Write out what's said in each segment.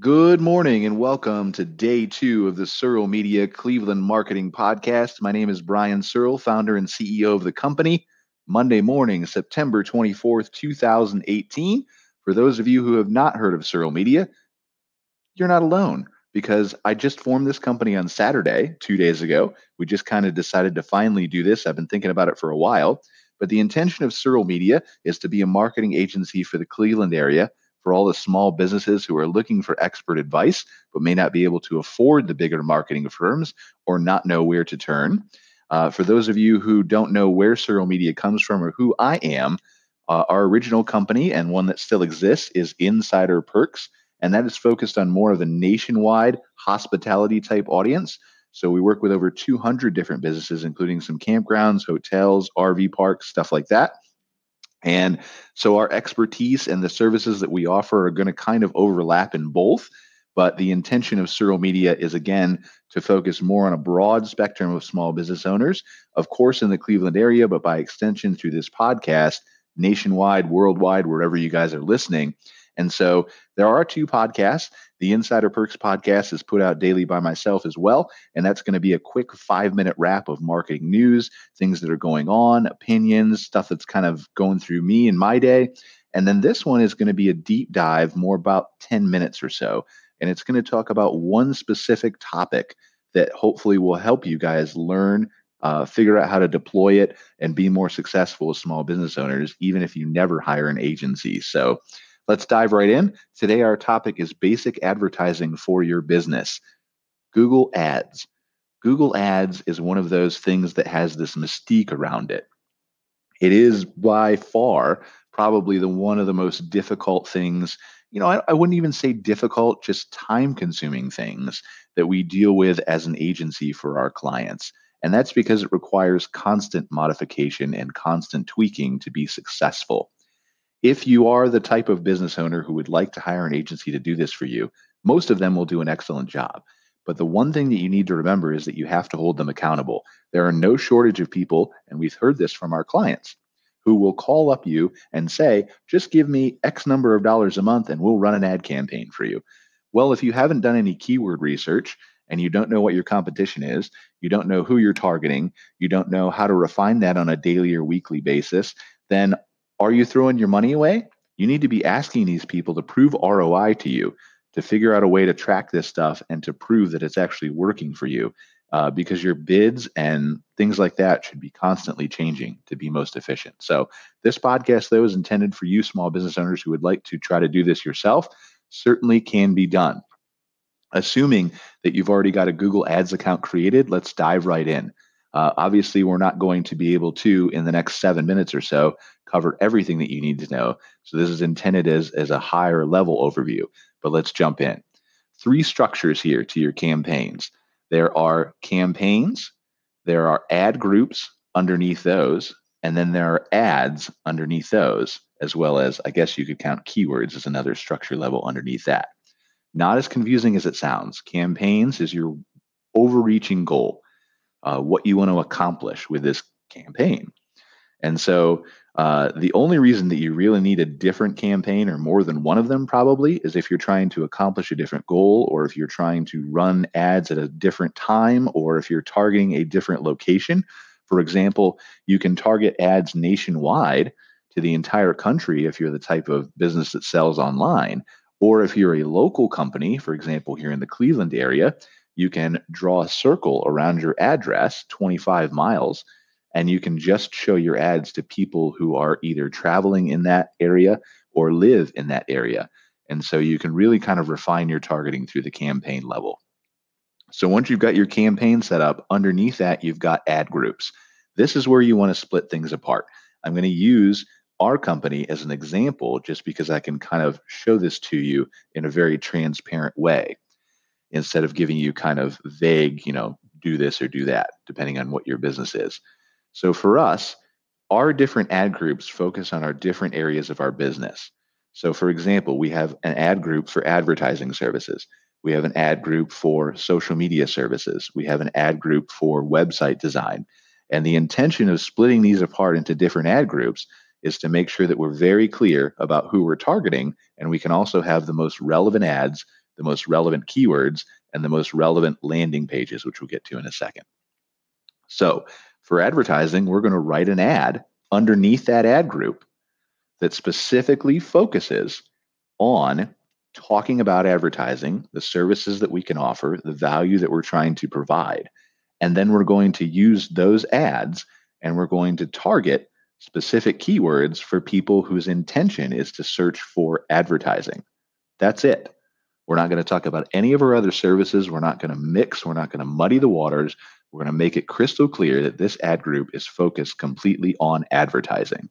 Good morning and welcome to day two of the Searle Media Cleveland Marketing Podcast. My name is Brian Searle, founder and CEO of the company. Monday morning, September 24th, 2018. For those of you who have not heard of Searle Media, you're not alone because I just formed this company on Saturday, two days ago. We just kind of decided to finally do this. I've been thinking about it for a while. But the intention of Searle Media is to be a marketing agency for the Cleveland area for all the small businesses who are looking for expert advice but may not be able to afford the bigger marketing firms or not know where to turn. Uh, for those of you who don't know where Searle Media comes from or who I am, uh, our original company and one that still exists is Insider Perks, and that is focused on more of the nationwide hospitality type audience. So we work with over 200 different businesses, including some campgrounds, hotels, RV parks, stuff like that. And so our expertise and the services that we offer are going to kind of overlap in both. But the intention of Searle Media is again to focus more on a broad spectrum of small business owners, of course, in the Cleveland area, but by extension through this podcast, nationwide, worldwide, wherever you guys are listening. And so there are two podcasts. The Insider Perks podcast is put out daily by myself as well. And that's going to be a quick five minute wrap of marketing news, things that are going on, opinions, stuff that's kind of going through me in my day. And then this one is going to be a deep dive, more about 10 minutes or so. And it's going to talk about one specific topic that hopefully will help you guys learn, uh, figure out how to deploy it, and be more successful as small business owners, even if you never hire an agency. So, Let's dive right in. Today, our topic is basic advertising for your business. Google Ads. Google Ads is one of those things that has this mystique around it. It is by far probably the one of the most difficult things. You know, I, I wouldn't even say difficult, just time consuming things that we deal with as an agency for our clients. And that's because it requires constant modification and constant tweaking to be successful. If you are the type of business owner who would like to hire an agency to do this for you, most of them will do an excellent job. But the one thing that you need to remember is that you have to hold them accountable. There are no shortage of people, and we've heard this from our clients, who will call up you and say, just give me X number of dollars a month and we'll run an ad campaign for you. Well, if you haven't done any keyword research and you don't know what your competition is, you don't know who you're targeting, you don't know how to refine that on a daily or weekly basis, then are you throwing your money away? You need to be asking these people to prove ROI to you, to figure out a way to track this stuff and to prove that it's actually working for you. Uh, because your bids and things like that should be constantly changing to be most efficient. So, this podcast, though, is intended for you small business owners who would like to try to do this yourself. Certainly can be done. Assuming that you've already got a Google Ads account created, let's dive right in. Uh, obviously, we're not going to be able to, in the next seven minutes or so, cover everything that you need to know. So, this is intended as, as a higher level overview. But let's jump in. Three structures here to your campaigns there are campaigns, there are ad groups underneath those, and then there are ads underneath those, as well as, I guess you could count keywords as another structure level underneath that. Not as confusing as it sounds. Campaigns is your overreaching goal uh, what you want to accomplish with this campaign. And so uh, the only reason that you really need a different campaign or more than one of them probably is if you're trying to accomplish a different goal or if you're trying to run ads at a different time or if you're targeting a different location. For example, you can target ads nationwide to the entire country if you're the type of business that sells online. Or if you're a local company, for example, here in the Cleveland area, you can draw a circle around your address 25 miles and you can just show your ads to people who are either traveling in that area or live in that area. And so you can really kind of refine your targeting through the campaign level. So once you've got your campaign set up, underneath that, you've got ad groups. This is where you want to split things apart. I'm going to use our company as an example just because I can kind of show this to you in a very transparent way instead of giving you kind of vague, you know, do this or do that, depending on what your business is. So for us, our different ad groups focus on our different areas of our business. So, for example, we have an ad group for advertising services. We have an ad group for social media services. We have an ad group for website design. And the intention of splitting these apart into different ad groups is to make sure that we're very clear about who we're targeting. And we can also have the most relevant ads the most relevant keywords, and the most relevant landing pages, which we'll get to in a second. So, for advertising, we're going to write an ad underneath that ad group that specifically focuses on talking about advertising, the services that we can offer, the value that we're trying to provide. And then we're going to use those ads and we're going to target specific keywords for people whose intention is to search for advertising. That's it. We're not going to talk about any of our other services. We're not going to mix. We're not going to muddy the waters. We're going to make it crystal clear that this ad group is focused completely on advertising.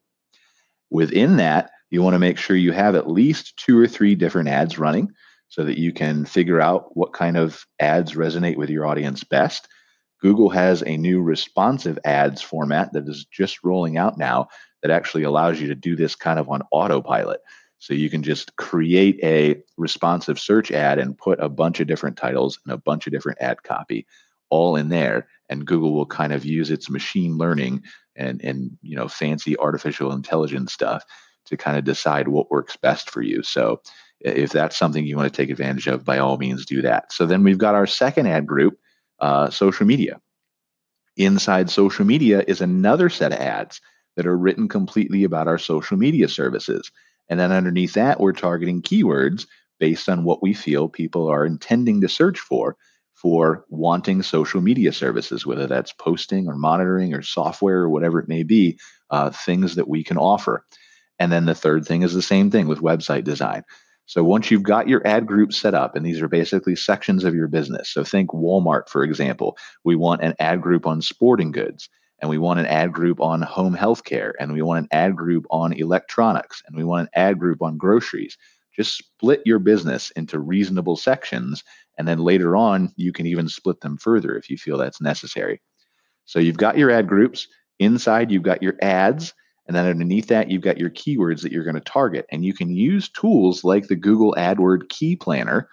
Within that, you want to make sure you have at least two or three different ads running so that you can figure out what kind of ads resonate with your audience best. Google has a new responsive ads format that is just rolling out now that actually allows you to do this kind of on autopilot. So you can just create a responsive search ad and put a bunch of different titles and a bunch of different ad copy all in there and Google will kind of use its machine learning and and you know fancy artificial intelligence stuff to kind of decide what works best for you. So if that's something you want to take advantage of, by all means do that. So then we've got our second ad group, uh, social media. Inside social media is another set of ads that are written completely about our social media services. And then underneath that, we're targeting keywords based on what we feel people are intending to search for for wanting social media services, whether that's posting or monitoring or software or whatever it may be, uh, things that we can offer. And then the third thing is the same thing with website design. So once you've got your ad group set up, and these are basically sections of your business. So think Walmart, for example. We want an ad group on sporting goods, and we want an ad group on home healthcare, and we want an ad group on electronics, and we want an ad group on groceries. Just split your business into reasonable sections and then later on, you can even split them further if you feel that's necessary. So you've got your ad groups. Inside, you've got your ads. And then underneath that, you've got your keywords that you're going to target. And you can use tools like the Google AdWord Key Planner,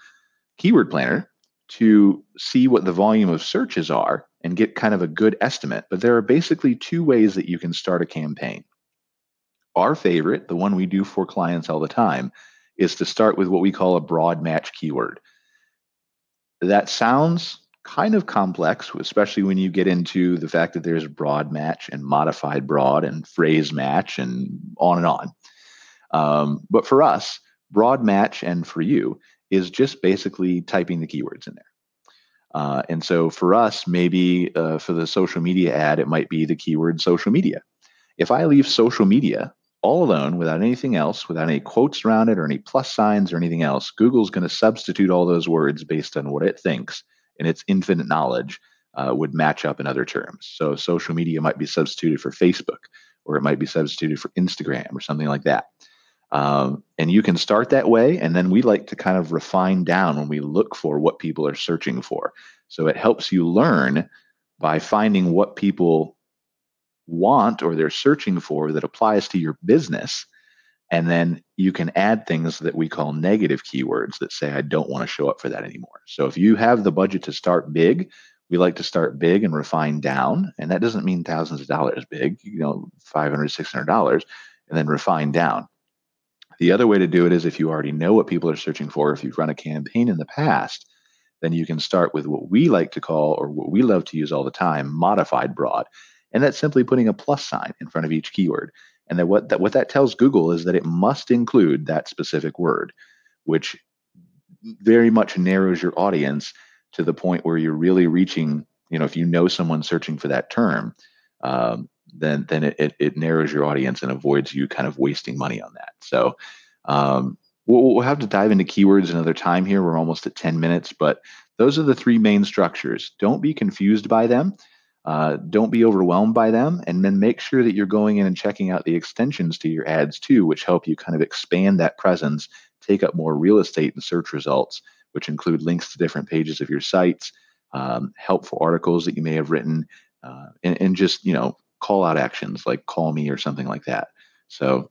Keyword Planner, to see what the volume of searches are and get kind of a good estimate. But there are basically two ways that you can start a campaign. Our favorite, the one we do for clients all the time, is to start with what we call a broad match keyword that sounds kind of complex, especially when you get into the fact that there's broad match and modified broad and phrase match and on and on. Um, but for us, broad match and for you is just basically typing the keywords in there. Uh, and so for us, maybe uh, for the social media ad, it might be the keyword social media. If I leave social media all alone without anything else, without any quotes around it or any plus signs or anything else, Google's going to substitute all those words based on what it thinks and its infinite knowledge uh, would match up in other terms. So social media might be substituted for Facebook or it might be substituted for Instagram or something like that. Um, and you can start that way. And then we like to kind of refine down when we look for what people are searching for. So it helps you learn by finding what people want or they're searching for that applies to your business. And then you can add things that we call negative keywords that say, I don't want to show up for that anymore. So if you have the budget to start big, we like to start big and refine down. And that doesn't mean thousands of dollars big, you know, $500, $600, and then refine down. The other way to do it is if you already know what people are searching for, if you've run a campaign in the past, then you can start with what we like to call, or what we love to use all the time, modified broad. And that's simply putting a plus sign in front of each keyword. And that what that what that tells Google is that it must include that specific word, which very much narrows your audience to the point where you're really reaching, you know, if you know someone searching for that term, um, then then it, it, it, narrows your audience and avoids you kind of wasting money on that. So um, we'll, we'll have to dive into keywords another time here. We're almost at 10 minutes, but those are the three main structures. Don't be confused by them. Uh, don't be overwhelmed by them, and then make sure that you're going in and checking out the extensions to your ads too, which help you kind of expand that presence, take up more real estate in search results, which include links to different pages of your sites, um, helpful articles that you may have written, uh, and, and just you know call out actions like call me or something like that. So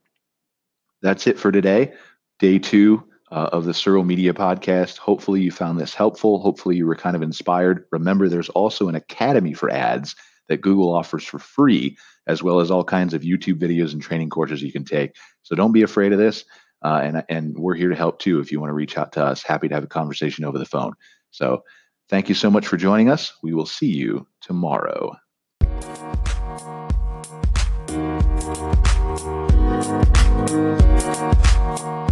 that's it for today. Day two uh, of the Searle Media podcast. Hopefully, you found this helpful. Hopefully, you were kind of inspired. Remember, there's also an academy for ads that Google offers for free, as well as all kinds of YouTube videos and training courses you can take. So don't be afraid of this. Uh, and, and we're here to help too. If you want to reach out to us, happy to have a conversation over the phone. So thank you so much for joining us. We will see you tomorrow. Thank you.